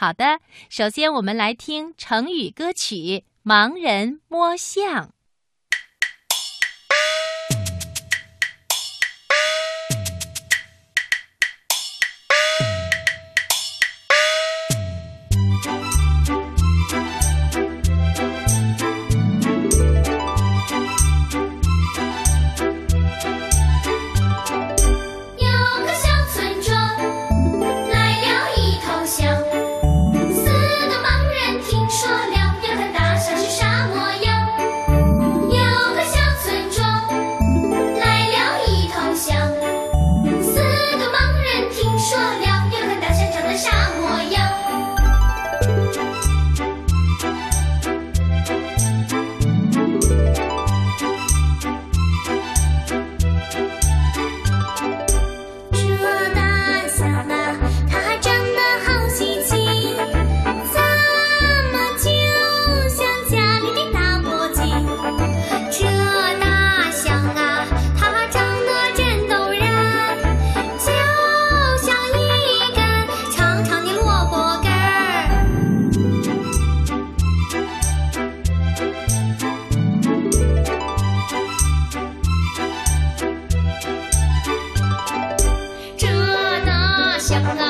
好的，首先我们来听成语歌曲《盲人摸象》。Shabbat.